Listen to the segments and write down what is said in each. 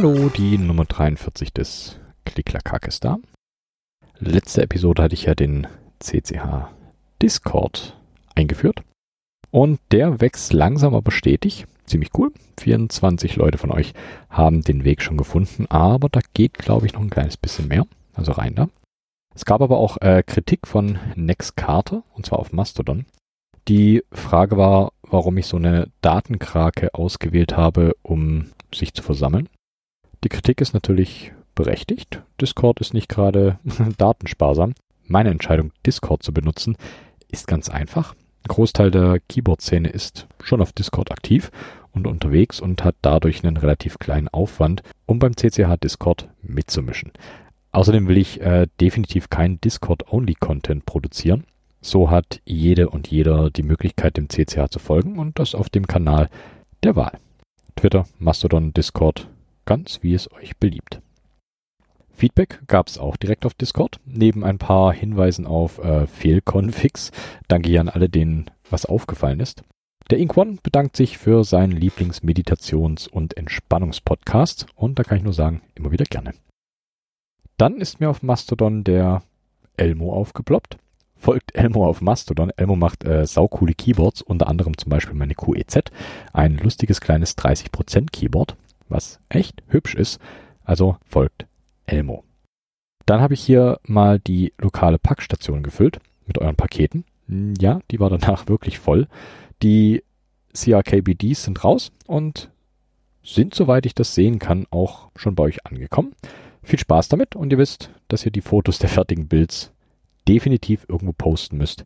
Hallo, die Nummer 43 des Klicklackhack ist da. Letzte Episode hatte ich ja den CCH Discord eingeführt. Und der wächst langsam aber stetig. Ziemlich cool. 24 Leute von euch haben den Weg schon gefunden, aber da geht, glaube ich, noch ein kleines bisschen mehr. Also rein da. Es gab aber auch äh, Kritik von Nex Carter, und zwar auf Mastodon. Die Frage war, warum ich so eine Datenkrake ausgewählt habe, um sich zu versammeln. Die Kritik ist natürlich berechtigt. Discord ist nicht gerade datensparsam. Meine Entscheidung, Discord zu benutzen, ist ganz einfach. Ein Großteil der Keyboard-Szene ist schon auf Discord aktiv und unterwegs und hat dadurch einen relativ kleinen Aufwand, um beim CCH Discord mitzumischen. Außerdem will ich äh, definitiv keinen Discord-Only-Content produzieren. So hat jede und jeder die Möglichkeit, dem CCH zu folgen und das auf dem Kanal der Wahl. Twitter, Mastodon, Discord, ganz wie es euch beliebt. Feedback gab es auch direkt auf Discord, neben ein paar Hinweisen auf äh, Fehlconfigs. Danke an alle, denen was aufgefallen ist. Der Ink One bedankt sich für seinen Lieblingsmeditations- und Entspannungspodcast und da kann ich nur sagen, immer wieder gerne. Dann ist mir auf Mastodon der Elmo aufgeploppt. Folgt Elmo auf Mastodon. Elmo macht äh, saukoole Keyboards, unter anderem zum Beispiel meine QEZ. Ein lustiges kleines 30% Keyboard, was echt hübsch ist. Also folgt Elmo. Dann habe ich hier mal die lokale Packstation gefüllt mit euren Paketen. Hm, ja, die war danach wirklich voll. Die CRKBDs sind raus und sind, soweit ich das sehen kann, auch schon bei euch angekommen. Viel Spaß damit und ihr wisst, dass ihr die Fotos der fertigen Builds definitiv irgendwo posten müsst.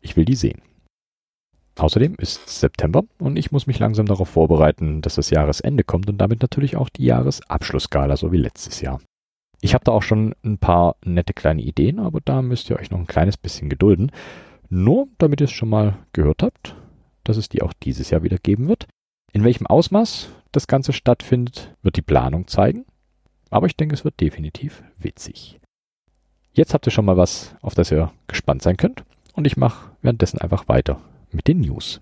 Ich will die sehen. Außerdem ist September und ich muss mich langsam darauf vorbereiten, dass das Jahresende kommt und damit natürlich auch die Jahresabschlussgala, so wie letztes Jahr. Ich habe da auch schon ein paar nette kleine Ideen, aber da müsst ihr euch noch ein kleines bisschen gedulden. Nur damit ihr es schon mal gehört habt, dass es die auch dieses Jahr wieder geben wird. In welchem Ausmaß das Ganze stattfindet, wird die Planung zeigen. Aber ich denke, es wird definitiv witzig. Jetzt habt ihr schon mal was, auf das ihr gespannt sein könnt. Und ich mache währenddessen einfach weiter mit den News.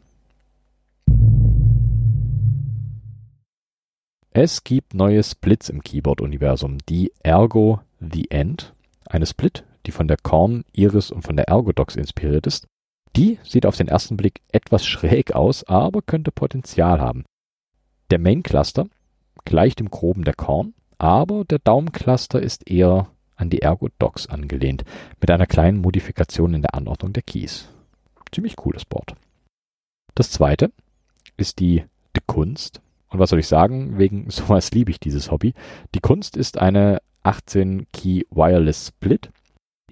Es gibt neue Splits im Keyboard-Universum. Die Ergo The End, eine Split, die von der Korn, Iris und von der Ergodox inspiriert ist. Die sieht auf den ersten Blick etwas schräg aus, aber könnte Potenzial haben. Der Main Cluster gleicht im Groben der Korn, aber der Daumencluster ist eher an die Ergodox angelehnt, mit einer kleinen Modifikation in der Anordnung der Keys. Ziemlich cooles Board. Das zweite ist die De Kunst und was soll ich sagen? Wegen sowas liebe ich dieses Hobby. Die Kunst ist eine 18-Key Wireless Split.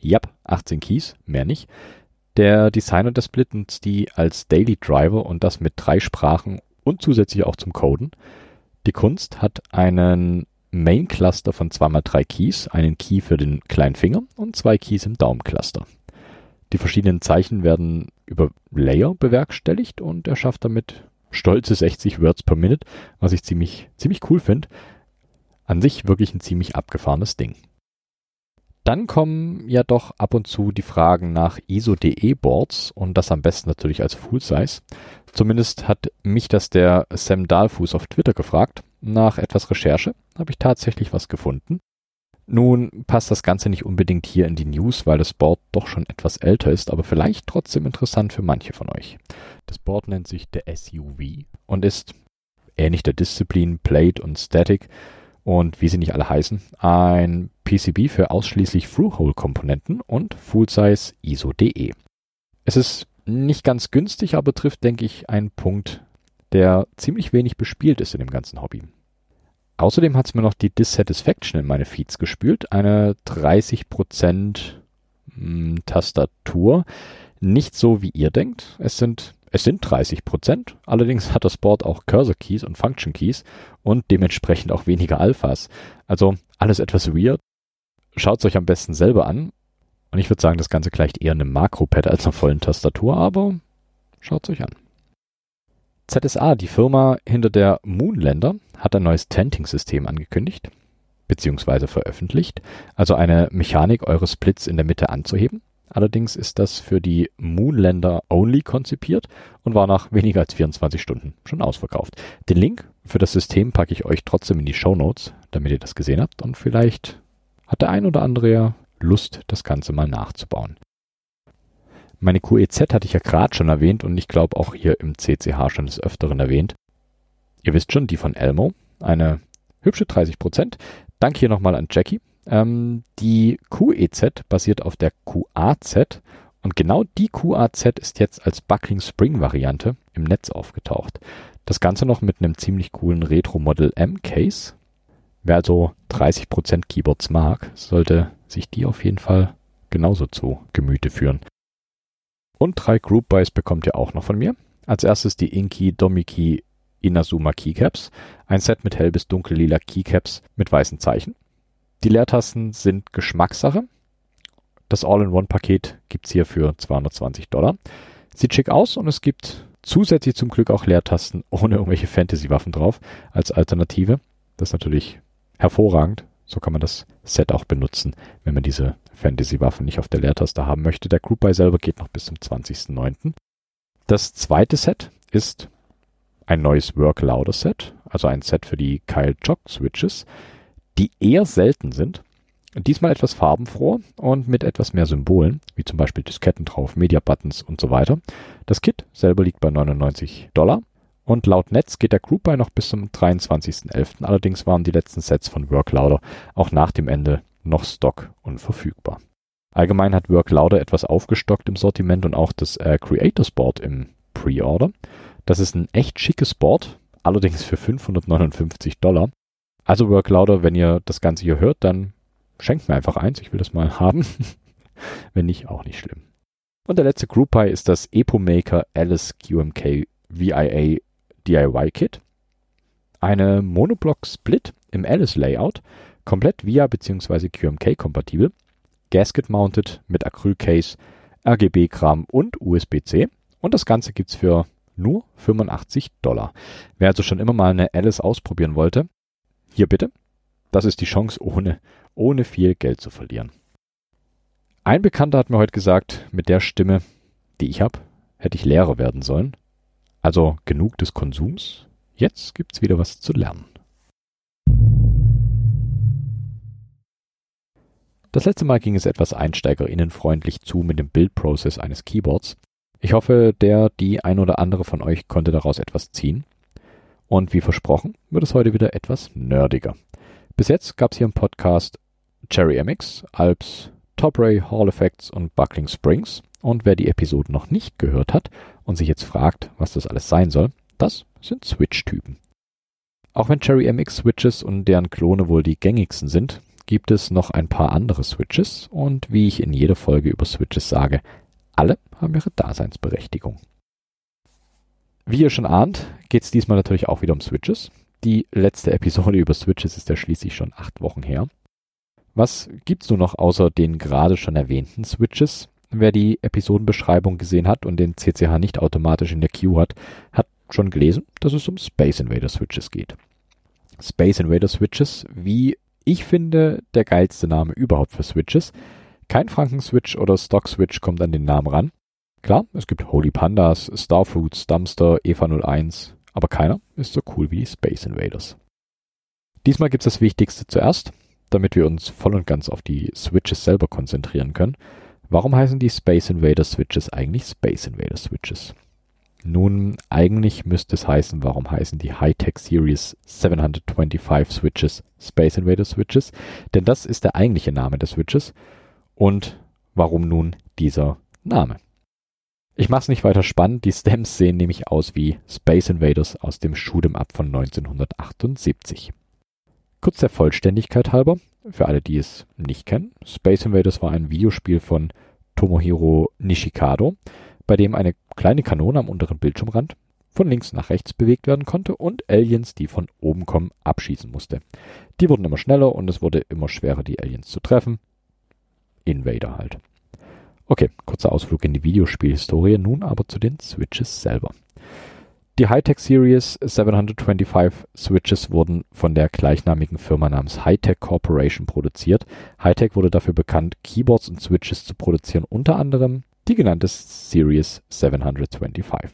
Yep, 18 Keys, mehr nicht. Der Designer der Split nutzt die als Daily Driver und das mit drei Sprachen und zusätzlich auch zum Coden. Die Kunst hat einen Main Cluster von 2x3 Keys, einen Key für den kleinen Finger und zwei Keys im Daumencluster. Die verschiedenen Zeichen werden über Layer bewerkstelligt und er schafft damit stolze 60 Words per Minute, was ich ziemlich, ziemlich cool finde. An sich wirklich ein ziemlich abgefahrenes Ding. Dann kommen ja doch ab und zu die Fragen nach ISO-DE-Boards und das am besten natürlich als Full Size. Zumindest hat mich das der Sam Dahlfuß auf Twitter gefragt. Nach etwas Recherche habe ich tatsächlich was gefunden. Nun passt das Ganze nicht unbedingt hier in die News, weil das Board doch schon etwas älter ist, aber vielleicht trotzdem interessant für manche von euch. Das Board nennt sich der SUV und ist ähnlich der Disziplin, Plate und Static und wie sie nicht alle heißen, ein PCB für ausschließlich Through-Hole-Komponenten und Full-Size ISO-DE. Es ist nicht ganz günstig, aber trifft, denke ich, einen Punkt, der ziemlich wenig bespielt ist in dem ganzen Hobby. Außerdem hat es mir noch die Dissatisfaction in meine Feeds gespült. Eine 30% hm, Tastatur. Nicht so, wie ihr denkt. Es sind, es sind 30%. Allerdings hat das Board auch Cursor Keys und Function Keys und dementsprechend auch weniger Alphas. Also alles etwas weird. Schaut es euch am besten selber an. Und ich würde sagen, das Ganze gleicht eher einem Makro-Pad als einer vollen Tastatur, aber schaut es euch an. ZSA, die Firma hinter der Moonlander, hat ein neues Tenting-System angekündigt beziehungsweise veröffentlicht, also eine Mechanik eures Splits in der Mitte anzuheben. Allerdings ist das für die Moonlander Only konzipiert und war nach weniger als 24 Stunden schon ausverkauft. Den Link für das System packe ich euch trotzdem in die Show Notes, damit ihr das gesehen habt und vielleicht hat der ein oder andere ja Lust, das Ganze mal nachzubauen. Meine QEZ hatte ich ja gerade schon erwähnt und ich glaube auch hier im CCH schon des Öfteren erwähnt. Ihr wisst schon, die von Elmo, eine hübsche 30%. Danke hier nochmal an Jackie. Ähm, die QEZ basiert auf der QAZ und genau die QAZ ist jetzt als Buckling Spring Variante im Netz aufgetaucht. Das Ganze noch mit einem ziemlich coolen Retro Model M Case. Wer also 30% Keyboards mag, sollte sich die auf jeden Fall genauso zu Gemüte führen. Und drei Group Buys bekommt ihr auch noch von mir. Als erstes die Inki Domiki Inazuma Keycaps. Ein Set mit hell bis dunkellila Keycaps mit weißen Zeichen. Die Leertasten sind Geschmackssache. Das All-in-One-Paket gibt's hier für 220 Dollar. Sieht schick aus und es gibt zusätzlich zum Glück auch Leertasten ohne irgendwelche Fantasy-Waffen drauf als Alternative. Das ist natürlich hervorragend. So kann man das Set auch benutzen, wenn man diese Fantasy-Waffen nicht auf der Leertaste haben möchte. Der Group Buy selber geht noch bis zum 20.09. Das zweite Set ist ein neues Work Louder Set, also ein Set für die Kyle Jock Switches, die eher selten sind Diesmal etwas farbenfroh und mit etwas mehr Symbolen, wie zum Beispiel Disketten drauf, Media Buttons und so weiter. Das Kit selber liegt bei 99 Dollar. Und laut Netz geht der Group Buy noch bis zum 23.11. Allerdings waren die letzten Sets von Worklouder auch nach dem Ende noch Stock und verfügbar. Allgemein hat Worklouder etwas aufgestockt im Sortiment und auch das äh, Creators Board im Pre-Order. Das ist ein echt schickes Board, allerdings für 559 Dollar. Also Worklouder, wenn ihr das Ganze hier hört, dann schenkt mir einfach eins, ich will das mal haben. Wenn nicht, auch nicht schlimm. Und der letzte Group Pie ist das EpoMaker Alice QMK VIA DIY Kit. Eine Monoblock Split im Alice Layout, komplett VIA bzw. QMK kompatibel, Gasket mounted mit Acrylcase, RGB-Kram und USB-C. Und das Ganze gibt's für nur 85 Dollar. Wer also schon immer mal eine Alice ausprobieren wollte, hier bitte. Das ist die Chance, ohne ohne viel Geld zu verlieren. Ein Bekannter hat mir heute gesagt, mit der Stimme, die ich habe, hätte ich Lehrer werden sollen. Also genug des Konsums. Jetzt gibt's wieder was zu lernen. Das letzte Mal ging es etwas einsteigerinnenfreundlich zu mit dem Bildprozess eines Keyboards. Ich hoffe, der, die ein oder andere von euch konnte daraus etwas ziehen. Und wie versprochen, wird es heute wieder etwas nerdiger. Bis jetzt gab es hier im Podcast Cherry MX, Alps, Top Ray, Hall Effects und Buckling Springs. Und wer die Episode noch nicht gehört hat und sich jetzt fragt, was das alles sein soll, das sind Switch-Typen. Auch wenn Cherry MX Switches und deren Klone wohl die gängigsten sind, gibt es noch ein paar andere Switches und wie ich in jeder Folge über Switches sage, alle haben ihre Daseinsberechtigung. Wie ihr schon ahnt, geht es diesmal natürlich auch wieder um Switches. Die letzte Episode über Switches ist ja schließlich schon acht Wochen her. Was gibt's nur noch außer den gerade schon erwähnten Switches? Wer die Episodenbeschreibung gesehen hat und den CCH nicht automatisch in der Queue hat, hat schon gelesen, dass es um Space Invader Switches geht. Space Invader Switches, wie ich finde, der geilste Name überhaupt für Switches. Kein Franken-Switch oder Stock-Switch kommt an den Namen ran. Klar, es gibt Holy Pandas, Starfruits, Dumpster, Eva 01, aber keiner ist so cool wie die Space Invaders. Diesmal gibt's das Wichtigste zuerst damit wir uns voll und ganz auf die Switches selber konzentrieren können. Warum heißen die Space Invader Switches eigentlich Space Invader Switches? Nun, eigentlich müsste es heißen, warum heißen die Hightech Series 725 Switches Space Invader Switches? Denn das ist der eigentliche Name der Switches. Und warum nun dieser Name? Ich mach's nicht weiter spannend, die Stems sehen nämlich aus wie Space Invaders aus dem Shoot'em Up von 1978. Kurz der Vollständigkeit halber, für alle, die es nicht kennen, Space Invaders war ein Videospiel von Tomohiro Nishikado, bei dem eine kleine Kanone am unteren Bildschirmrand von links nach rechts bewegt werden konnte und Aliens, die von oben kommen, abschießen musste. Die wurden immer schneller und es wurde immer schwerer, die Aliens zu treffen. Invader halt. Okay, kurzer Ausflug in die Videospielhistorie, nun aber zu den Switches selber. Die Hightech Series 725 Switches wurden von der gleichnamigen Firma namens Hightech Corporation produziert. Hightech wurde dafür bekannt, Keyboards und Switches zu produzieren, unter anderem die genannte Series 725.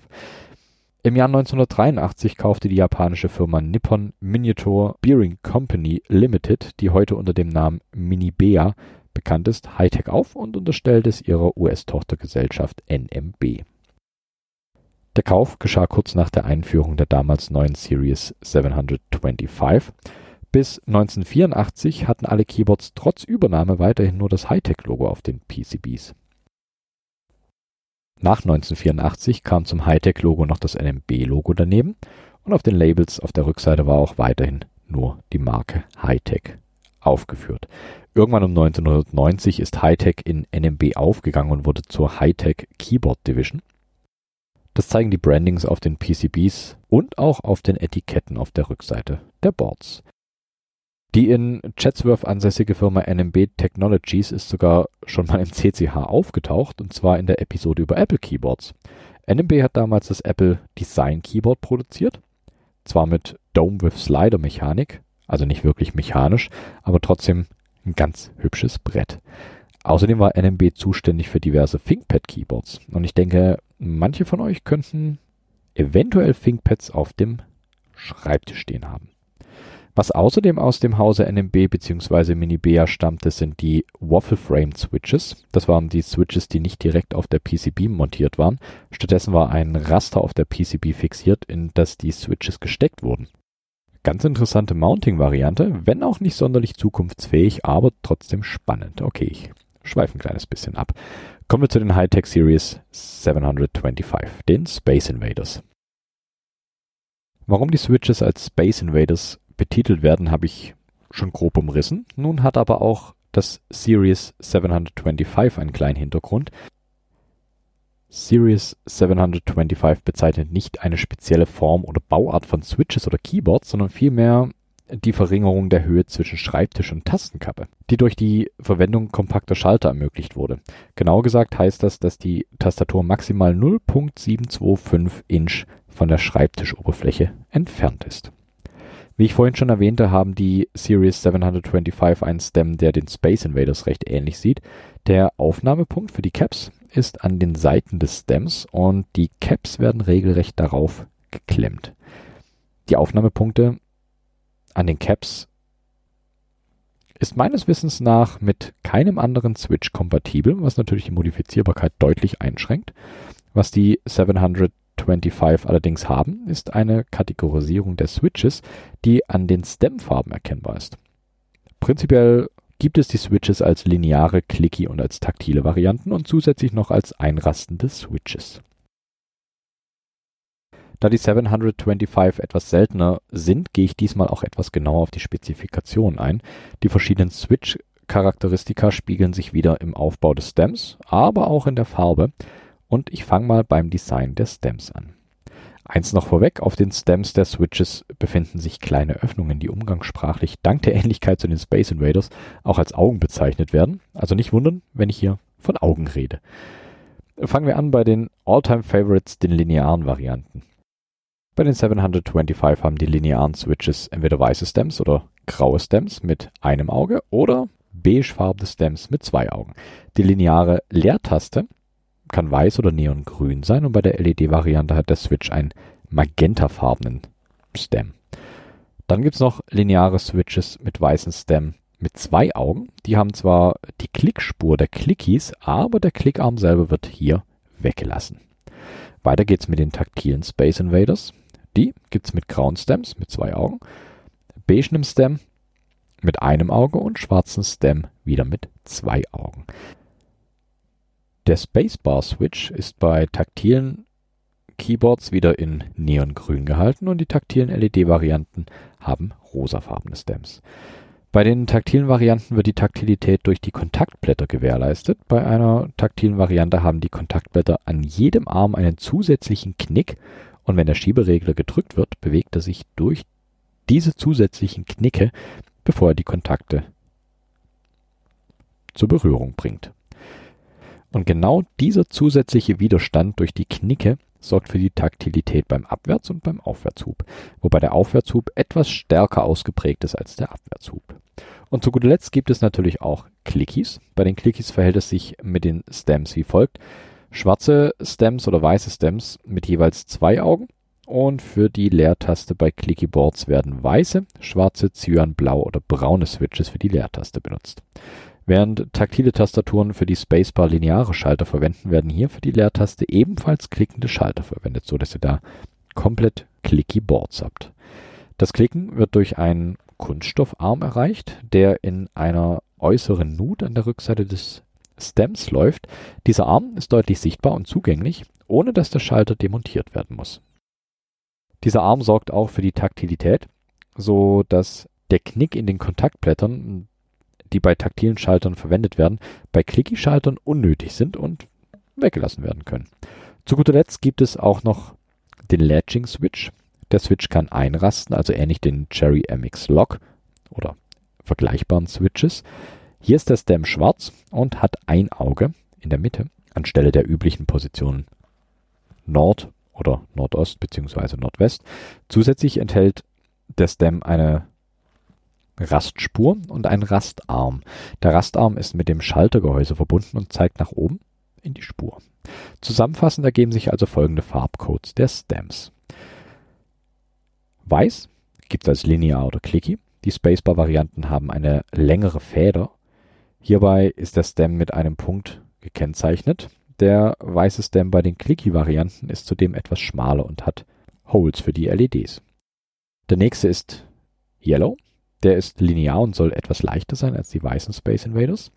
Im Jahr 1983 kaufte die japanische Firma Nippon Miniature Bearing Company Limited, die heute unter dem Namen Minibea bekannt ist, Hightech auf und unterstellte es ihrer US-Tochtergesellschaft NMB. Der Kauf geschah kurz nach der Einführung der damals neuen Series 725. Bis 1984 hatten alle Keyboards trotz Übernahme weiterhin nur das Hightech-Logo auf den PCBs. Nach 1984 kam zum Hightech-Logo noch das NMB-Logo daneben und auf den Labels auf der Rückseite war auch weiterhin nur die Marke Hightech aufgeführt. Irgendwann um 1990 ist Hightech in NMB aufgegangen und wurde zur Hightech Keyboard Division. Das zeigen die Brandings auf den PCBs und auch auf den Etiketten auf der Rückseite der Boards. Die in Chatsworth ansässige Firma NMB Technologies ist sogar schon mal im CCH aufgetaucht und zwar in der Episode über Apple Keyboards. NMB hat damals das Apple Design Keyboard produziert, zwar mit Dome with Slider Mechanik, also nicht wirklich mechanisch, aber trotzdem ein ganz hübsches Brett. Außerdem war NMB zuständig für diverse ThinkPad Keyboards und ich denke, manche von euch könnten eventuell ThinkPads auf dem Schreibtisch stehen haben. Was außerdem aus dem Hause NMB bzw. Minibea stammte, sind die Waffle Frame Switches. Das waren die Switches, die nicht direkt auf der PCB montiert waren. Stattdessen war ein Raster auf der PCB fixiert, in das die Switches gesteckt wurden. Ganz interessante Mounting-Variante, wenn auch nicht sonderlich zukunftsfähig, aber trotzdem spannend. Okay, ich schweife ein kleines bisschen ab. Kommen wir zu den Hightech Series 725, den Space Invaders. Warum die Switches als Space Invaders betitelt werden, habe ich schon grob umrissen. Nun hat aber auch das Series 725 einen kleinen Hintergrund. Series 725 bezeichnet nicht eine spezielle Form oder Bauart von Switches oder Keyboards, sondern vielmehr die Verringerung der Höhe zwischen Schreibtisch und Tastenkappe, die durch die Verwendung kompakter Schalter ermöglicht wurde. Genau gesagt heißt das, dass die Tastatur maximal 0.725 Inch von der Schreibtischoberfläche entfernt ist. Wie ich vorhin schon erwähnte, haben die Series 725 einen Stem, der den Space Invaders recht ähnlich sieht. Der Aufnahmepunkt für die Caps ist an den Seiten des Stems und die Caps werden regelrecht darauf geklemmt. Die Aufnahmepunkte an den Caps ist meines Wissens nach mit keinem anderen Switch kompatibel, was natürlich die Modifizierbarkeit deutlich einschränkt. Was die 725 allerdings haben, ist eine Kategorisierung der Switches, die an den Stemfarben erkennbar ist. Prinzipiell gibt es die Switches als lineare, clicky und als taktile Varianten und zusätzlich noch als einrastende Switches. Da die 725 etwas seltener sind, gehe ich diesmal auch etwas genauer auf die Spezifikationen ein. Die verschiedenen Switch-Charakteristika spiegeln sich wieder im Aufbau des Stems, aber auch in der Farbe. Und ich fange mal beim Design der Stems an. Eins noch vorweg, auf den Stems der Switches befinden sich kleine Öffnungen, die umgangssprachlich dank der Ähnlichkeit zu den Space Invaders auch als Augen bezeichnet werden. Also nicht wundern, wenn ich hier von Augen rede. Fangen wir an bei den All-Time Favorites, den linearen Varianten. Bei den 725 haben die linearen Switches entweder weiße Stems oder graue Stems mit einem Auge oder beigefarbene Stems mit zwei Augen. Die lineare Leertaste kann weiß oder neongrün sein und bei der LED-Variante hat der Switch einen magentafarbenen Stem. Dann gibt es noch lineare Switches mit weißen Stem mit zwei Augen. Die haben zwar die Klickspur der Clickies, aber der Klickarm selber wird hier weggelassen. Weiter geht's mit den taktilen Space Invaders. Die gibt's mit grauen Stems mit zwei Augen, beigenem Stem mit einem Auge und schwarzen Stem wieder mit zwei Augen. Der Spacebar-Switch ist bei taktilen Keyboards wieder in Neongrün gehalten und die taktilen LED-Varianten haben rosafarbene Stems. Bei den taktilen Varianten wird die Taktilität durch die Kontaktblätter gewährleistet. Bei einer taktilen Variante haben die Kontaktblätter an jedem Arm einen zusätzlichen Knick und wenn der Schieberegler gedrückt wird, bewegt er sich durch diese zusätzlichen Knicke, bevor er die Kontakte zur Berührung bringt. Und genau dieser zusätzliche Widerstand durch die Knicke sorgt für die Taktilität beim Abwärts- und beim Aufwärtshub, wobei der Aufwärtshub etwas stärker ausgeprägt ist als der Abwärtshub. Und zu guter Letzt gibt es natürlich auch Clickies. Bei den Clickies verhält es sich mit den Stems wie folgt. Schwarze Stems oder weiße Stems mit jeweils zwei Augen, und für die Leertaste bei Clicky Boards werden weiße, schwarze, cyan, blau oder braune Switches für die Leertaste benutzt. Während taktile Tastaturen für die Spacebar lineare Schalter verwenden, werden hier für die Leertaste ebenfalls klickende Schalter verwendet, so dass ihr da komplett Clicky Boards habt. Das Klicken wird durch einen Kunststoffarm erreicht, der in einer äußeren Nut an der Rückseite des Stems läuft. Dieser Arm ist deutlich sichtbar und zugänglich, ohne dass der Schalter demontiert werden muss. Dieser Arm sorgt auch für die Taktilität, so dass der Knick in den Kontaktblättern, die bei taktilen Schaltern verwendet werden, bei Clicky-Schaltern unnötig sind und weggelassen werden können. Zu guter Letzt gibt es auch noch den Latching Switch. Der Switch kann einrasten, also ähnlich den Cherry MX Lock oder vergleichbaren Switches. Hier ist der Stem schwarz und hat ein Auge in der Mitte anstelle der üblichen Positionen Nord oder Nordost bzw. Nordwest. Zusätzlich enthält der Stem eine Rastspur und einen Rastarm. Der Rastarm ist mit dem Schaltergehäuse verbunden und zeigt nach oben in die Spur. Zusammenfassend ergeben sich also folgende Farbcodes der Stems. Weiß gibt es als linear oder clicky. Die Spacebar-Varianten haben eine längere Feder Hierbei ist der Stem mit einem Punkt gekennzeichnet. Der weiße Stem bei den Clicky-Varianten ist zudem etwas schmaler und hat Holes für die LEDs. Der nächste ist Yellow. Der ist linear und soll etwas leichter sein als die weißen Space Invaders.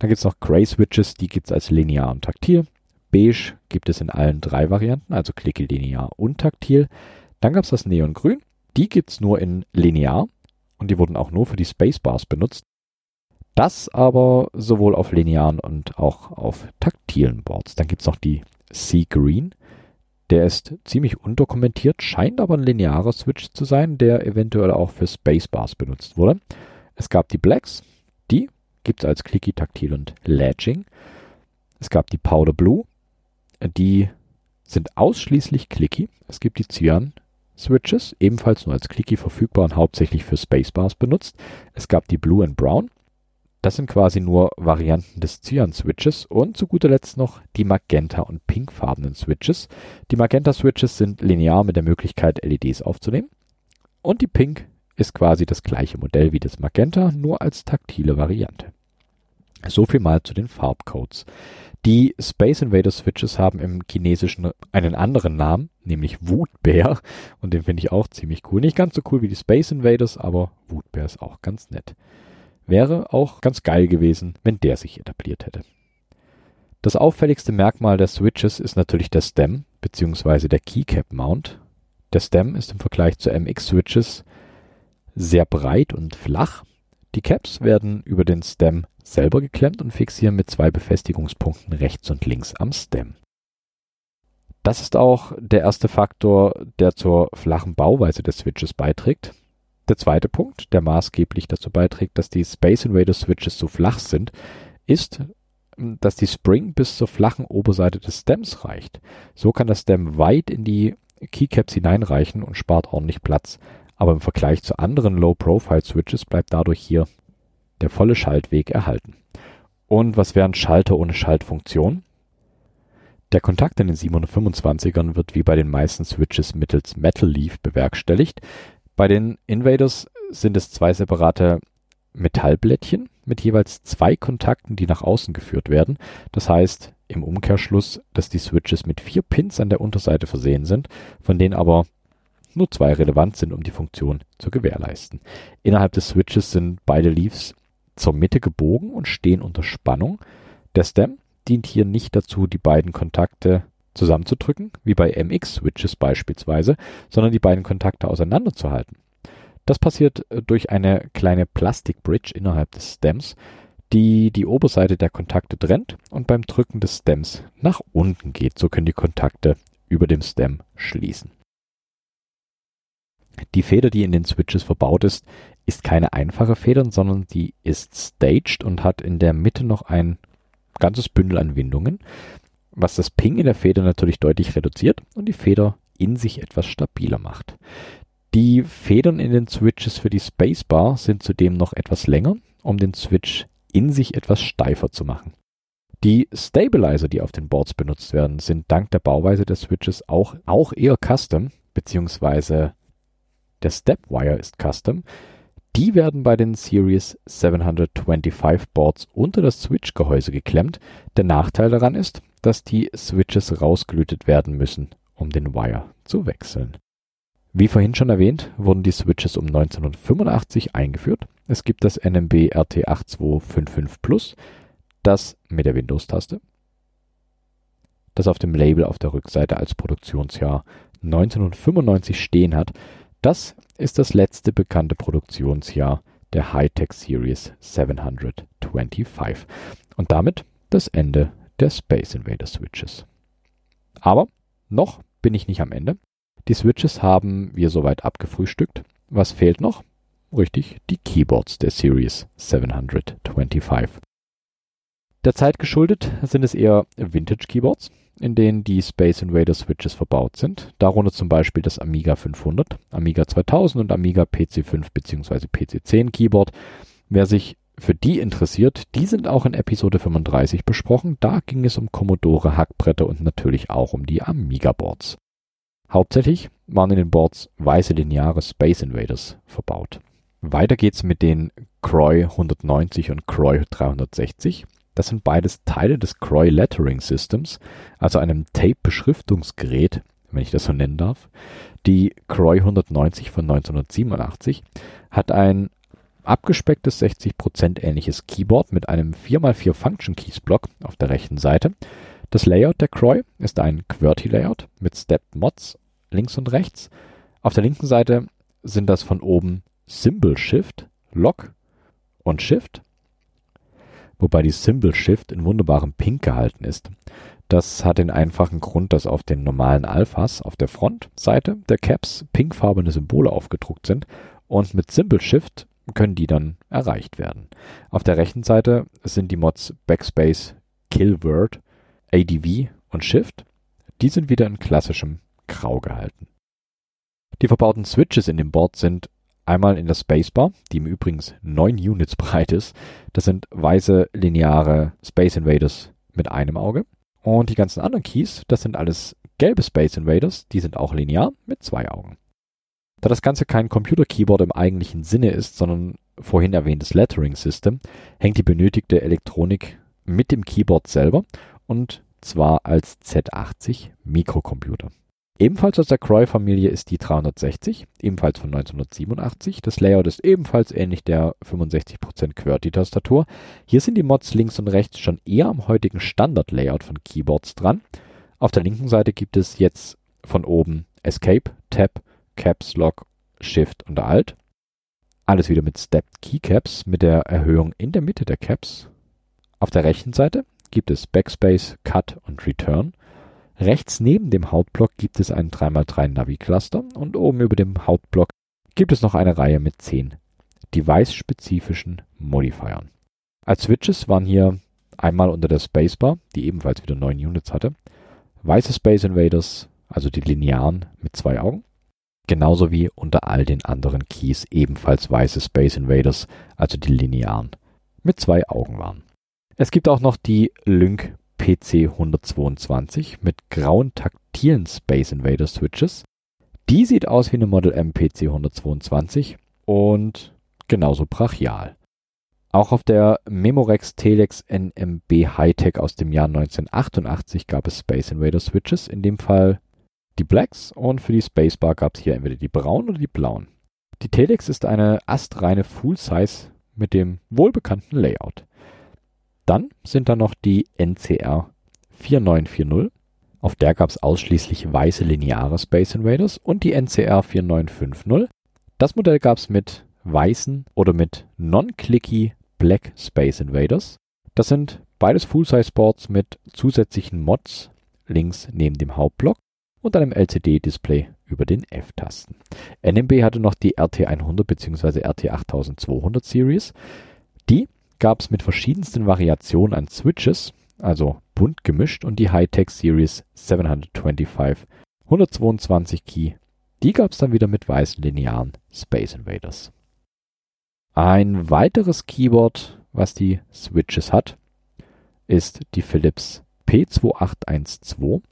Dann gibt es noch Gray Switches, die gibt es als linear und taktil. Beige gibt es in allen drei Varianten, also Clicky linear und taktil. Dann gab es das Neongrün. Die gibt es nur in linear und die wurden auch nur für die Spacebars benutzt. Das aber sowohl auf linearen und auch auf taktilen Boards. Dann gibt es noch die Sea Green. Der ist ziemlich undokumentiert, scheint aber ein linearer Switch zu sein, der eventuell auch für Spacebars benutzt wurde. Es gab die Blacks, die gibt es als Clicky, Taktil und Latching. Es gab die Powder Blue, die sind ausschließlich Clicky. Es gibt die Cyan Switches, ebenfalls nur als Clicky verfügbar und hauptsächlich für Spacebars benutzt. Es gab die Blue and Brown, das sind quasi nur Varianten des Cyan-Switches und zu guter Letzt noch die Magenta- und pinkfarbenen Switches. Die Magenta-Switches sind linear mit der Möglichkeit, LEDs aufzunehmen. Und die Pink ist quasi das gleiche Modell wie das Magenta, nur als taktile Variante. So viel mal zu den Farbcodes. Die Space Invader Switches haben im Chinesischen einen anderen Namen, nämlich Wutbär. Und den finde ich auch ziemlich cool. Nicht ganz so cool wie die Space Invaders, aber Wutbär ist auch ganz nett. Wäre auch ganz geil gewesen, wenn der sich etabliert hätte. Das auffälligste Merkmal der Switches ist natürlich der Stem bzw. der Keycap Mount. Der Stem ist im Vergleich zu MX Switches sehr breit und flach. Die Caps werden über den Stem selber geklemmt und fixieren mit zwei Befestigungspunkten rechts und links am Stem. Das ist auch der erste Faktor, der zur flachen Bauweise des Switches beiträgt. Der zweite Punkt, der maßgeblich dazu beiträgt, dass die Space Invader Switches so flach sind, ist, dass die Spring bis zur flachen Oberseite des Stems reicht. So kann das Stem weit in die Keycaps hineinreichen und spart ordentlich Platz. Aber im Vergleich zu anderen Low-Profile-Switches bleibt dadurch hier der volle Schaltweg erhalten. Und was wären Schalter ohne Schaltfunktion? Der Kontakt in den 725ern wird wie bei den meisten Switches mittels Metal Leaf bewerkstelligt. Bei den Invaders sind es zwei separate Metallblättchen mit jeweils zwei Kontakten, die nach außen geführt werden. Das heißt im Umkehrschluss, dass die Switches mit vier Pins an der Unterseite versehen sind, von denen aber nur zwei relevant sind, um die Funktion zu gewährleisten. Innerhalb des Switches sind beide Leaves zur Mitte gebogen und stehen unter Spannung. Der Stem dient hier nicht dazu, die beiden Kontakte zusammenzudrücken, wie bei MX-Switches beispielsweise, sondern die beiden Kontakte auseinanderzuhalten. Das passiert äh, durch eine kleine Plastikbridge innerhalb des Stems, die die Oberseite der Kontakte trennt und beim Drücken des Stems nach unten geht. So können die Kontakte über dem Stem schließen. Die Feder, die in den Switches verbaut ist, ist keine einfache Feder, sondern die ist staged und hat in der Mitte noch ein ganzes Bündel an Windungen was das Ping in der Feder natürlich deutlich reduziert und die Feder in sich etwas stabiler macht. Die Federn in den Switches für die Spacebar sind zudem noch etwas länger, um den Switch in sich etwas steifer zu machen. Die Stabilizer, die auf den Boards benutzt werden, sind dank der Bauweise der Switches auch, auch eher custom. beziehungsweise der Stepwire ist Custom. Die werden bei den Series 725 Boards unter das Switch-Gehäuse geklemmt. Der Nachteil daran ist, dass die Switches rausgelötet werden müssen, um den Wire zu wechseln. Wie vorhin schon erwähnt, wurden die Switches um 1985 eingeführt. Es gibt das NMB RT8255 Plus, das mit der Windows-Taste, das auf dem Label auf der Rückseite als Produktionsjahr 1995 stehen hat. Das ist das letzte bekannte Produktionsjahr der Hightech Series 725 und damit das Ende der Space Invader Switches. Aber noch bin ich nicht am Ende. Die Switches haben wir soweit abgefrühstückt. Was fehlt noch? Richtig, die Keyboards der Series 725. Der Zeit geschuldet sind es eher Vintage Keyboards, in denen die Space Invader Switches verbaut sind, darunter zum Beispiel das Amiga 500, Amiga 2000 und Amiga PC5 bzw. PC10 Keyboard. Wer sich für die interessiert, die sind auch in Episode 35 besprochen. Da ging es um Commodore Hackbretter und natürlich auch um die Amiga Boards. Hauptsächlich waren in den Boards weiße lineare Space Invaders verbaut. Weiter geht's mit den Croy 190 und Croy 360. Das sind beides Teile des Croy Lettering Systems, also einem Tape-Beschriftungsgerät, wenn ich das so nennen darf. Die Croy 190 von 1987 hat ein abgespecktes 60% ähnliches Keyboard mit einem 4x4 Function Keys Block auf der rechten Seite. Das Layout der Croy ist ein QWERTY-Layout mit Stepped Mods links und rechts. Auf der linken Seite sind das von oben Symbol Shift, Lock und Shift wobei die Symbol Shift in wunderbarem Pink gehalten ist. Das hat den einfachen Grund, dass auf den normalen Alphas auf der Frontseite der Caps pinkfarbene Symbole aufgedruckt sind und mit Symbol Shift können die dann erreicht werden. Auf der rechten Seite sind die Mods Backspace, Killword, ADV und Shift. Die sind wieder in klassischem Grau gehalten. Die verbauten Switches in dem Board sind Einmal in der Spacebar, die im Übrigen 9 Units breit ist. Das sind weiße lineare Space Invaders mit einem Auge. Und die ganzen anderen Keys, das sind alles gelbe Space Invaders, die sind auch linear mit zwei Augen. Da das Ganze kein Computer-Keyboard im eigentlichen Sinne ist, sondern vorhin erwähntes Lettering System, hängt die benötigte Elektronik mit dem Keyboard selber und zwar als Z80 Mikrocomputer. Ebenfalls aus der Croy-Familie ist die 360, ebenfalls von 1987. Das Layout ist ebenfalls ähnlich der 65% QWERTY-Tastatur. Hier sind die Mods links und rechts schon eher am heutigen Standard-Layout von Keyboards dran. Auf der linken Seite gibt es jetzt von oben Escape, Tab, Caps, Lock, Shift und Alt. Alles wieder mit Stepped Keycaps mit der Erhöhung in der Mitte der Caps. Auf der rechten Seite gibt es Backspace, Cut und Return. Rechts neben dem Hauptblock gibt es ein 3x3 Navi-Cluster und oben über dem Hauptblock gibt es noch eine Reihe mit 10 device-spezifischen Modifiern. Als Switches waren hier einmal unter der Spacebar, die ebenfalls wieder 9 Units hatte, weiße Space Invaders, also die linearen mit zwei Augen, genauso wie unter all den anderen Keys ebenfalls weiße Space Invaders, also die linearen, mit zwei Augen waren. Es gibt auch noch die Lync PC 122 mit grauen taktilen Space Invader Switches. Die sieht aus wie eine Model M PC 122 und genauso brachial. Auch auf der Memorex Telex NMB Hightech aus dem Jahr 1988 gab es Space Invader Switches, in dem Fall die Blacks und für die Spacebar gab es hier entweder die braunen oder die blauen. Die Telex ist eine astreine Full Size mit dem wohlbekannten Layout. Dann sind da noch die NCR 4940. Auf der gab es ausschließlich weiße lineare Space Invaders und die NCR 4950. Das Modell gab es mit weißen oder mit non-clicky Black Space Invaders. Das sind beides Full-Size-Boards mit zusätzlichen Mods links neben dem Hauptblock und einem LCD-Display über den F-Tasten. NMB hatte noch die RT100 bzw. RT8200 Series. Die gab es mit verschiedensten Variationen an Switches, also bunt gemischt, und die Hightech Series 725 122 Key, die gab es dann wieder mit weißen linearen Space Invaders. Ein weiteres Keyboard, was die Switches hat, ist die Philips P2812.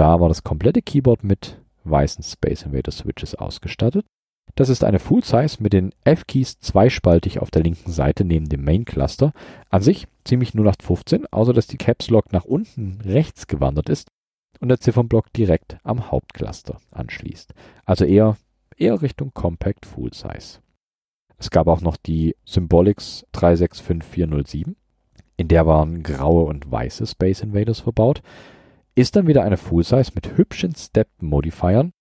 Da war das komplette Keyboard mit weißen Space Invader Switches ausgestattet. Das ist eine Full-Size mit den F-Keys zweispaltig auf der linken Seite neben dem Main Cluster. An sich ziemlich 0815, außer dass die Caps Lock nach unten rechts gewandert ist und der Ziffernblock direkt am Hauptcluster anschließt. Also eher, eher Richtung Compact Full Size. Es gab auch noch die Symbolics 365407. In der waren graue und weiße Space Invaders verbaut. Ist dann wieder eine Full Size mit hübschen Step Modifiern.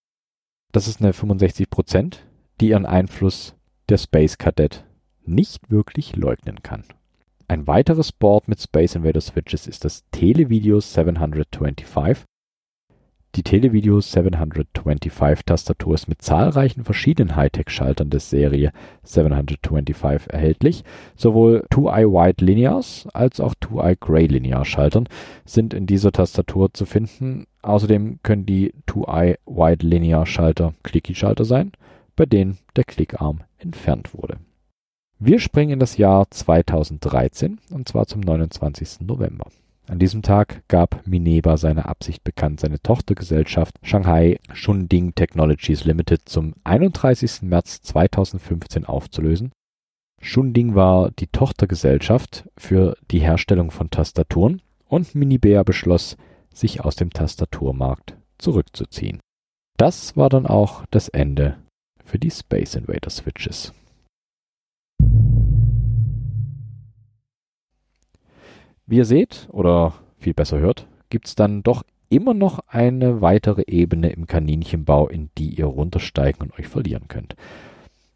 Das ist eine 65%, die ihren Einfluss der Space Cadet nicht wirklich leugnen kann. Ein weiteres Board mit Space Invader Switches ist das Televideo 725. Die Televideo 725 Tastatur ist mit zahlreichen verschiedenen Hightech-Schaltern der Serie 725 erhältlich. Sowohl 2-Eye White Linears als auch 2-Eye Gray Linear Schaltern sind in dieser Tastatur zu finden. Außerdem können die 2-Eye White Linear Schalter Clicky-Schalter sein, bei denen der Klickarm entfernt wurde. Wir springen in das Jahr 2013 und zwar zum 29. November. An diesem Tag gab Mineba seine Absicht bekannt, seine Tochtergesellschaft Shanghai Shunding Technologies Limited zum 31. März 2015 aufzulösen. Shunding war die Tochtergesellschaft für die Herstellung von Tastaturen und Minibea beschloss, sich aus dem Tastaturmarkt zurückzuziehen. Das war dann auch das Ende für die Space Invader Switches. Wie ihr seht, oder viel besser hört, gibt es dann doch immer noch eine weitere Ebene im Kaninchenbau, in die ihr runtersteigen und euch verlieren könnt.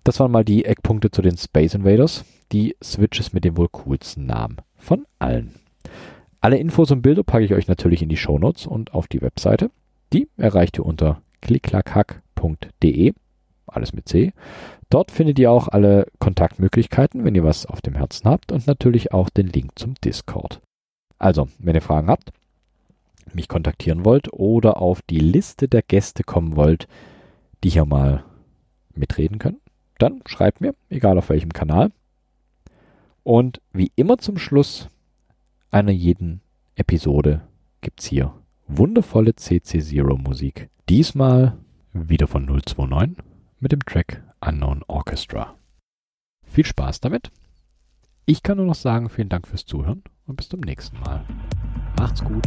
Das waren mal die Eckpunkte zu den Space Invaders, die Switches mit dem wohl coolsten Namen von allen. Alle Infos und Bilder packe ich euch natürlich in die Shownotes und auf die Webseite. Die erreicht ihr unter klicklackhack.de, alles mit C. Dort findet ihr auch alle Kontaktmöglichkeiten, wenn ihr was auf dem Herzen habt und natürlich auch den Link zum Discord. Also, wenn ihr Fragen habt, mich kontaktieren wollt oder auf die Liste der Gäste kommen wollt, die hier mal mitreden können, dann schreibt mir, egal auf welchem Kanal. Und wie immer zum Schluss einer jeden Episode gibt es hier wundervolle CC Zero Musik. Diesmal wieder von 029 mit dem Track Unknown Orchestra. Viel Spaß damit. Ich kann nur noch sagen, vielen Dank fürs Zuhören und bis zum nächsten Mal. Macht's gut.